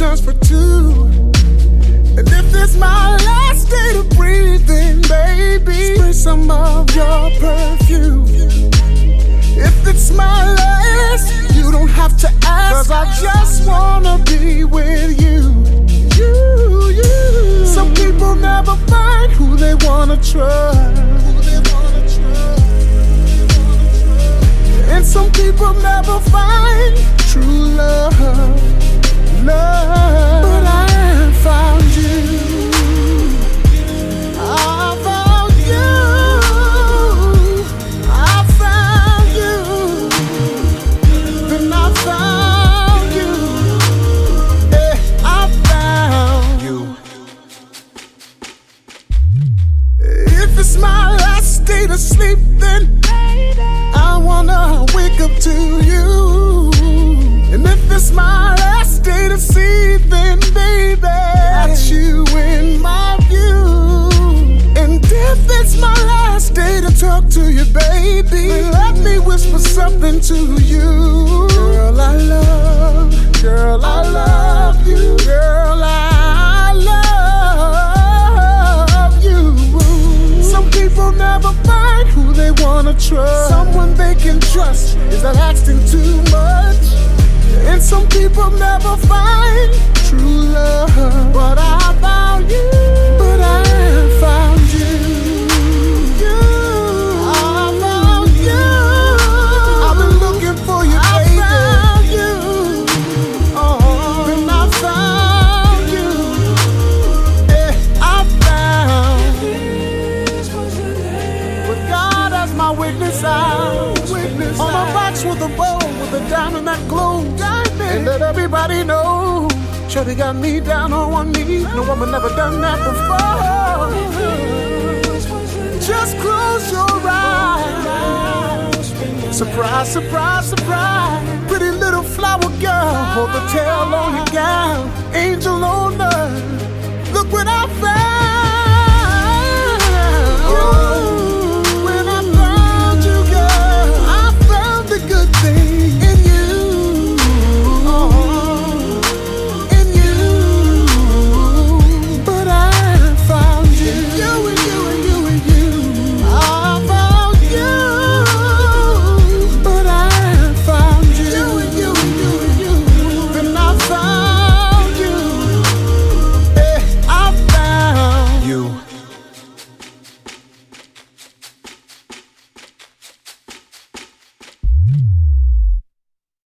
reservations for two. And if it's my last day to breathing, baby, spray some of your perfume. If it's my last, you don't have to ask. Cause I just wanna be with you. You, you. Some people never find who they wanna trust. And some people never find true. Love. It's my last day to talk to you, baby, let me whisper something to you. Girl, I love, girl, I love you. Girl, I love you. Some people never find who they wanna trust. Someone they can trust. Is that asking too much? And some people never find true love. With a bow with a diamond that glows. And let everybody know, Shorty got me down on one knee. No woman never done that before. Just close your eyes. Surprise, surprise, surprise. Pretty little flower girl, hold the tail on your gown. Angel on earth.